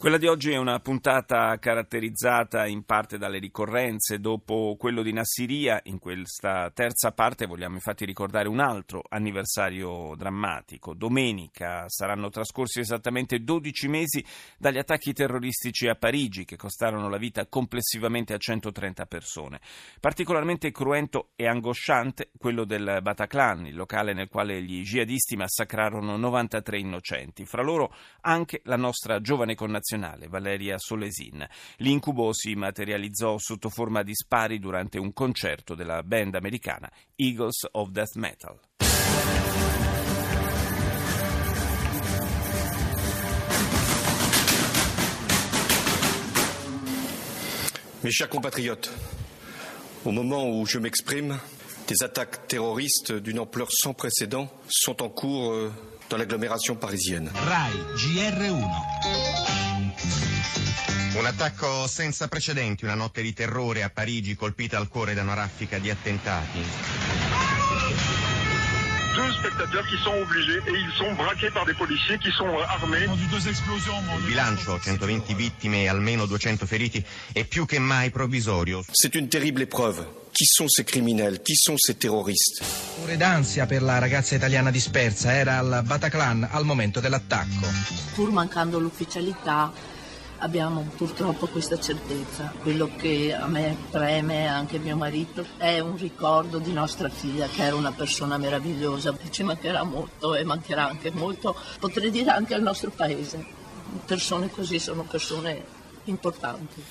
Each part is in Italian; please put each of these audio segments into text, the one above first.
Quella di oggi è una puntata caratterizzata in parte dalle ricorrenze. Dopo quello di Nassiria, in questa terza parte vogliamo infatti ricordare un altro anniversario drammatico. Domenica saranno trascorsi esattamente 12 mesi dagli attacchi terroristici a Parigi che costarono la vita complessivamente a 130 persone. Particolarmente cruento e angosciante quello del Bataclan, il locale nel quale gli jihadisti massacrarono 93 innocenti, fra loro anche la nostra giovane connazionale nazionale, Valeria Solesin. L'incubo si materializzò sotto forma di spari durante un concerto della band americana Eagles of Death Metal. Mes chers compatriotes, au moment où je m'exprime, des attaques terroristes d'une ampleur sans précédent sont en cours euh, dans l'agglomération parisienne. RAI GR1 un attacco senza precedenti, una notte di terrore a Parigi colpita al cuore da una raffica di attentati. Deux spectateurs qui sont obligés et ils sont braqués par des policiers qui sont armés. Il bilancio, 120 vittime e almeno 200 feriti, è più che mai provvisorio. C'est une terrible épreuve. Chi sono ces criminels? Chi sono ces terroristi? Ore d'ansia per la ragazza italiana dispersa era al Bataclan al momento dell'attacco. Pur mancando l'ufficialità, abbiamo purtroppo questa certezza. Quello che a me preme, anche mio marito, è un ricordo di nostra figlia che era una persona meravigliosa. Ci mancherà molto e mancherà anche molto, potrei dire anche al nostro paese. Persone così sono persone importanti.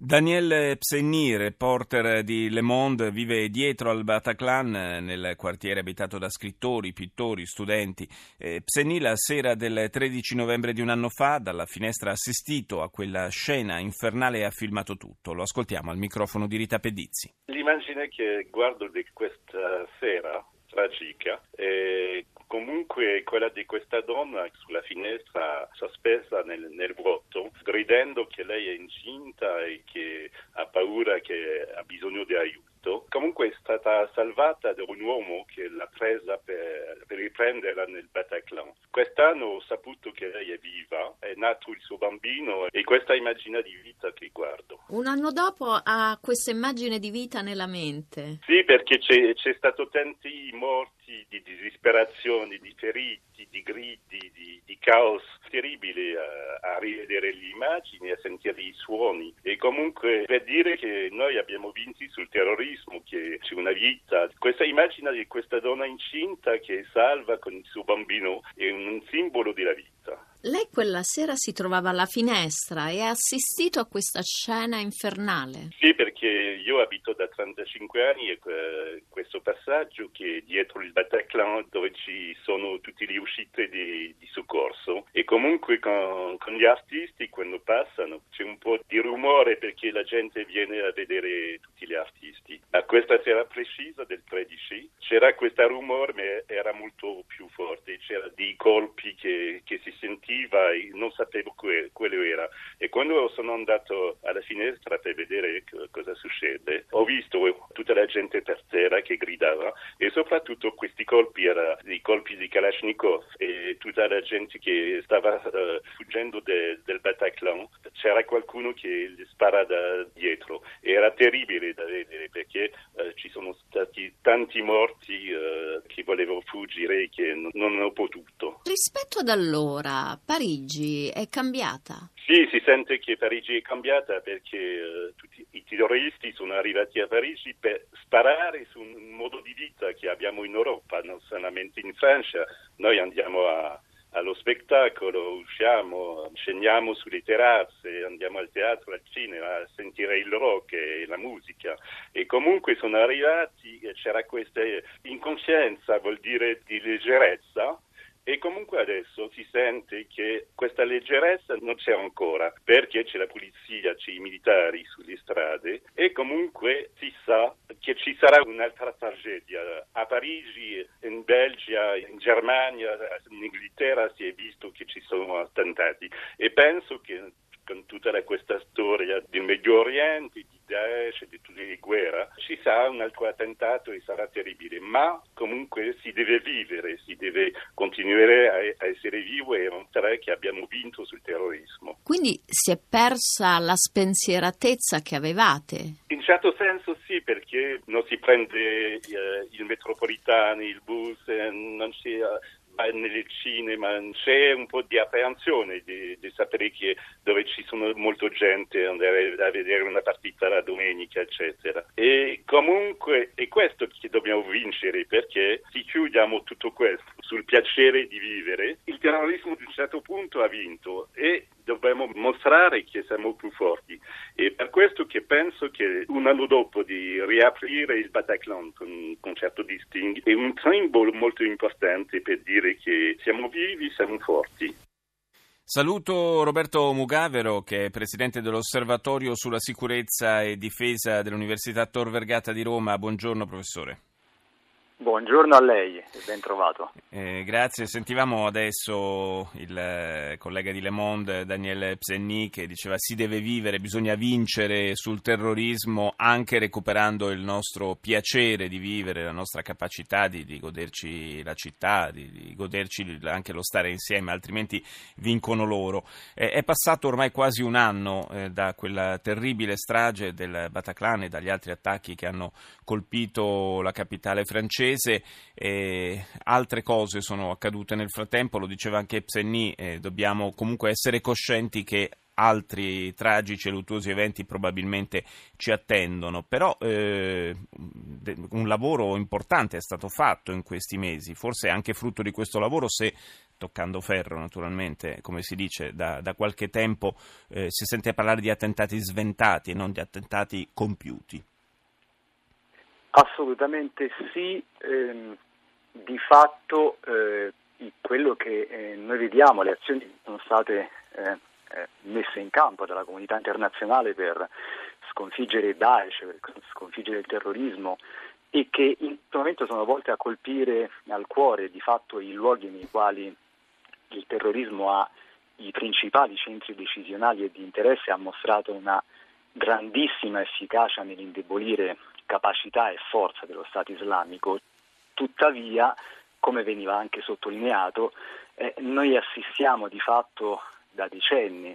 Daniel Psenni, reporter di Le Monde, vive dietro al Bataclan, nel quartiere abitato da scrittori, pittori, studenti. Eh, Psenni la sera del 13 novembre di un anno fa, dalla finestra ha assistito a quella scena infernale e ha filmato tutto. Lo ascoltiamo al microfono di Rita Pedizzi. L'immagine che guardo di questa sera tragica è comunque quella di questa donna sulla finestra sospesa nel, nel, vuoto, gridando che lei è incinta e che ha paura, che ha bisogno di aiuto. Comunque è stata salvata da un uomo che l'ha presa per, per riprenderla nel Bataclan. Quest'anno ho saputo che lei è viva, è nato il suo bambino e questa immagine di vita che guardo. Un anno dopo ha questa immagine di vita nella mente. Sì, perché c'è, c'è stato tanti morti di disperazione, di feriti, di gridi, di, di caos terribile a, a, rivedere le immagini, a sentire i suoni e comunque per dire che noi abbiamo vinto sul terrorismo, che c'è una vita. Questa immagine di questa donna incinta che salva con il suo bambino è un simbolo della vita. Lei quella sera si trovava alla finestra e ha assistito a questa scena infernale. Sì, perché io abito da 35 anni e eh, questo passaggio che è dietro il Bataclan dove ci sono tutte le uscite di, di soccorso e comunque con, con, gli artisti quando passano c'è un po' di rumore perché la gente viene a vedere tutti gli artisti. Ma questa sera precisa del 13 c'era questo rumore ma era molto più forte, c'era dei colpi che, che si sentiva e non sapevo que, quello era. Quando sono andato alla finestra per vedere cosa succede, ho visto tutta la gente per terra che gridava e soprattutto questi colpi erano i colpi di Kalashnikov e tutta la gente che stava uh, fuggendo de, del Bataclan. C'era qualcuno che gli spara da dietro. Era terribile da vedere perché uh, ci sono stati tanti morti uh, che volevano fuggire e che non, non hanno potuto. Rispetto ad allora, Parigi è cambiata? Sente che Parigi è cambiata perché tutti i terroristi sono arrivati a Parigi per sparare su un modo di vita che abbiamo in Europa, non solamente in Francia. Noi andiamo a, allo spettacolo, usciamo, scendiamo sulle terrazze, andiamo al teatro, al cinema, a sentire il rock e la musica. E comunque sono arrivati, c'era questa incoscienza, vuol dire di leggerezza, e comunque adesso si sente che questa leggerezza non c'è ancora perché c'è la polizia, c'è i militari sulle strade e comunque si sa che ci sarà un'altra tragedia. A Parigi, in Belgio, in Germania, in Inghilterra si è visto che ci sono attentati e penso che con tutta questa storia del Medio Oriente, di Daesh, di tutte le guerre, ci sarà un altro attentato e sarà terribile, ma comunque si deve vivere, si deve continuare a, essere vivo e mostrare che abbiamo vinto sul terrorismo. Quindi si è persa la spensieratezza che avevate? In certo senso sì, perché non si prende eh, il metropolitano, il bus, eh, non si... Nel cinema c'è un po' di apprensione di, di, sapere che dove ci sono molta gente andare a vedere una partita la domenica eccetera. E comunque è questo che dobbiamo vincere perché se chiudiamo tutto questo sul piacere di vivere. Il terrorismo ad un certo punto ha vinto e dobbiamo mostrare che siamo più forti. E per questo che penso che un anno dopo di riaprire il Bataclan con un concerto di Sting è un simbolo molto importante per dire che siamo vivi, siamo forti. Saluto Roberto Mugavero, che è presidente dell'Osservatorio sulla sicurezza e difesa dell'Università Tor Vergata di Roma. Buongiorno professore. Buongiorno a lei ben trovato. Eh, grazie, sentivamo adesso il eh, collega di Le Monde, Daniel Psenny, che diceva si deve vivere, bisogna vincere sul terrorismo anche recuperando il nostro piacere di vivere, la nostra capacità di, di goderci la città, di, di, goderci anche lo stare insieme, altrimenti vincono loro. Eh, è passato ormai quasi un anno eh, da quella terribile strage del Bataclan e dagli altri attacchi che hanno colpito la capitale francese francese. Eh, altre cose sono accadute nel frattempo, lo diceva anche Psenny, eh, dobbiamo comunque essere coscienti che altri tragici e luttuosi eventi probabilmente ci attendono, però eh, un lavoro importante è stato fatto in questi mesi, forse anche frutto di questo lavoro se toccando ferro naturalmente, come si dice, da, da qualche tempo eh, si sente parlare di attentati sventati e non di attentati compiuti. Assolutamente sì, ehm, di fatto eh, quello che eh, noi vediamo, le azioni che sono state eh, eh, messe in campo dalla comunità internazionale per sconfiggere Daesh, per sconfiggere il terrorismo e che in questo momento sono volte a colpire al cuore di fatto i luoghi nei quali il terrorismo ha i principali centri decisionali e di interesse, ha mostrato una grandissima efficacia nell'indebolire capacità e forza dello Stato islamico. Tuttavia, come veniva anche sottolineato, eh, noi assistiamo di fatto da decenni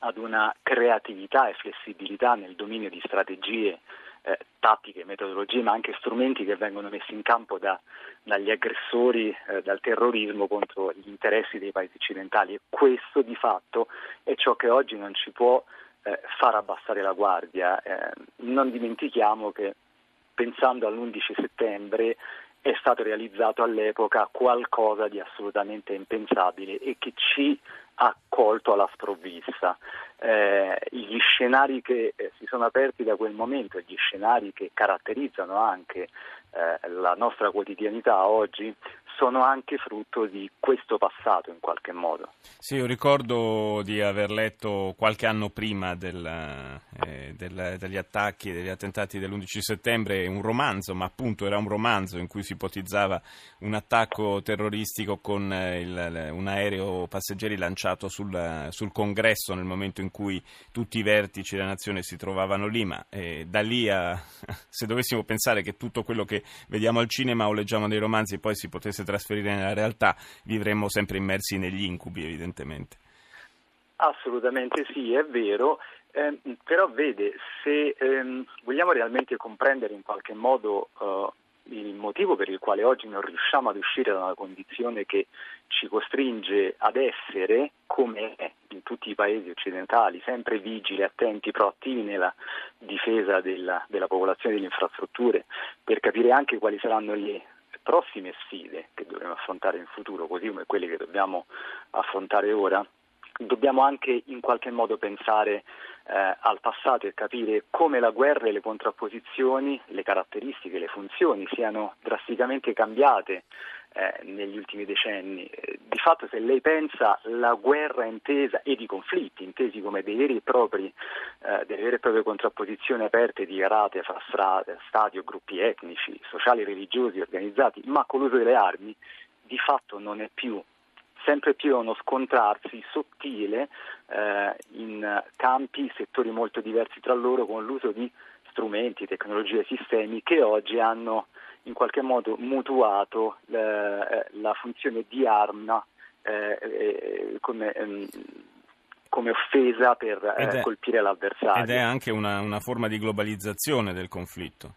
ad una creatività e flessibilità nel dominio di strategie, eh, tattiche, metodologie, ma anche strumenti che vengono messi in campo da, dagli aggressori eh, dal terrorismo contro gli interessi dei paesi occidentali e questo di fatto è ciò che oggi non ci può eh, far abbassare la guardia. Eh, non dimentichiamo che pensando all'11 settembre è stato realizzato all'epoca qualcosa di assolutamente impensabile e che ci ha colto alla sprovvista. Eh, gli scenari che eh, si sono aperti da quel momento, gli scenari che caratterizzano anche eh, la nostra quotidianità oggi, sono anche frutto di questo passato in qualche modo. Sì, io ricordo di aver letto qualche anno prima del, eh, del, degli attacchi, degli attentati dell'11 settembre un romanzo, ma appunto era un romanzo in cui si ipotizzava un attacco terroristico con eh, il, un aereo passeggeri lanciato sul, sul, congresso nel momento in cui tutti i vertici della nazione si trovavano lì, ma eh, da lì a, se dovessimo pensare che tutto quello che vediamo al cinema o leggiamo nei romanzi poi si potesse trasferire nella realtà, vivremmo sempre immersi negli incubi, evidentemente. Assolutamente sì, è vero, eh, però vede, se ehm, vogliamo realmente comprendere in qualche modo eh, il motivo per il quale oggi non riusciamo ad uscire da una condizione che ci costringe ad essere, come è in tutti i paesi occidentali, sempre vigili, attenti, proattivi nella difesa della, della popolazione e delle infrastrutture, per capire anche quali saranno le prossime sfide che dovremo affrontare in futuro, così come quelle che dobbiamo affrontare ora, dobbiamo anche in qualche modo pensare eh, al passato e capire come la guerra e le contrapposizioni, le caratteristiche, le funzioni siano drasticamente cambiate eh, negli ultimi decenni. Eh, di fatto se lei pensa la guerra intesa e i conflitti intesi come dei veri e propri, eh, delle vere e proprie contrapposizioni aperte di rate fra strade, stati o gruppi etnici, sociali, religiosi, organizzati, ma con l'uso delle armi, di fatto non è più sempre più uno scontrarsi sottile eh, in campi, settori molto diversi tra loro con l'uso di strumenti, tecnologie sistemi che oggi hanno in qualche modo mutuato eh, la funzione di arma eh, eh come, ehm, come, offesa per eh, è, colpire l'avversario. Ed è anche una, una forma di globalizzazione del conflitto.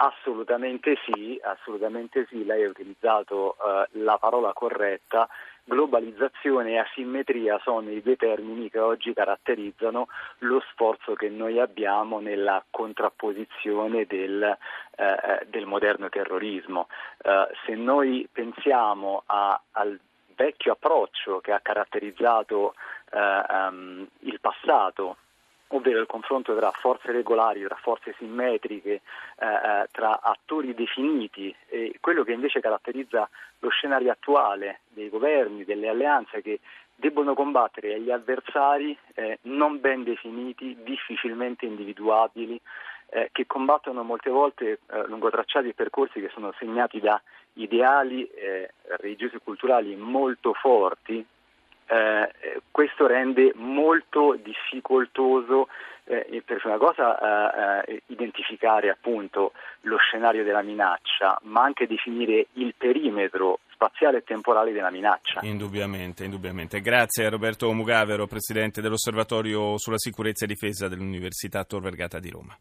Assolutamente sì, assolutamente sì, lei ha utilizzato uh, la parola corretta. Globalizzazione e asimmetria sono i due termini che oggi caratterizzano lo sforzo che noi abbiamo nella contrapposizione del, uh, del moderno terrorismo. Uh, se noi pensiamo a, al vecchio approccio che ha caratterizzato um, il passato ovvero il confronto tra forze regolari, tra forze simmetriche, eh, eh, tra attori definiti e quello che invece caratterizza lo scenario attuale dei governi, delle alleanze che debbono combattere gli avversari eh, non ben definiti, difficilmente individuabili, eh, che combattono molte volte eh, lungo tracciati e percorsi che sono segnati da ideali eh, religiosi e culturali molto forti eh, questo rende molto difficoltoso eh, per una cosa eh, eh, identificare appunto lo scenario della minaccia, ma anche definire il perimetro spaziale e temporale della minaccia. Indubbiamente, indubbiamente. Grazie a Roberto Mugavero, Presidente dell'Osservatorio sulla sicurezza e difesa dell'Università Tor Vergata di Roma.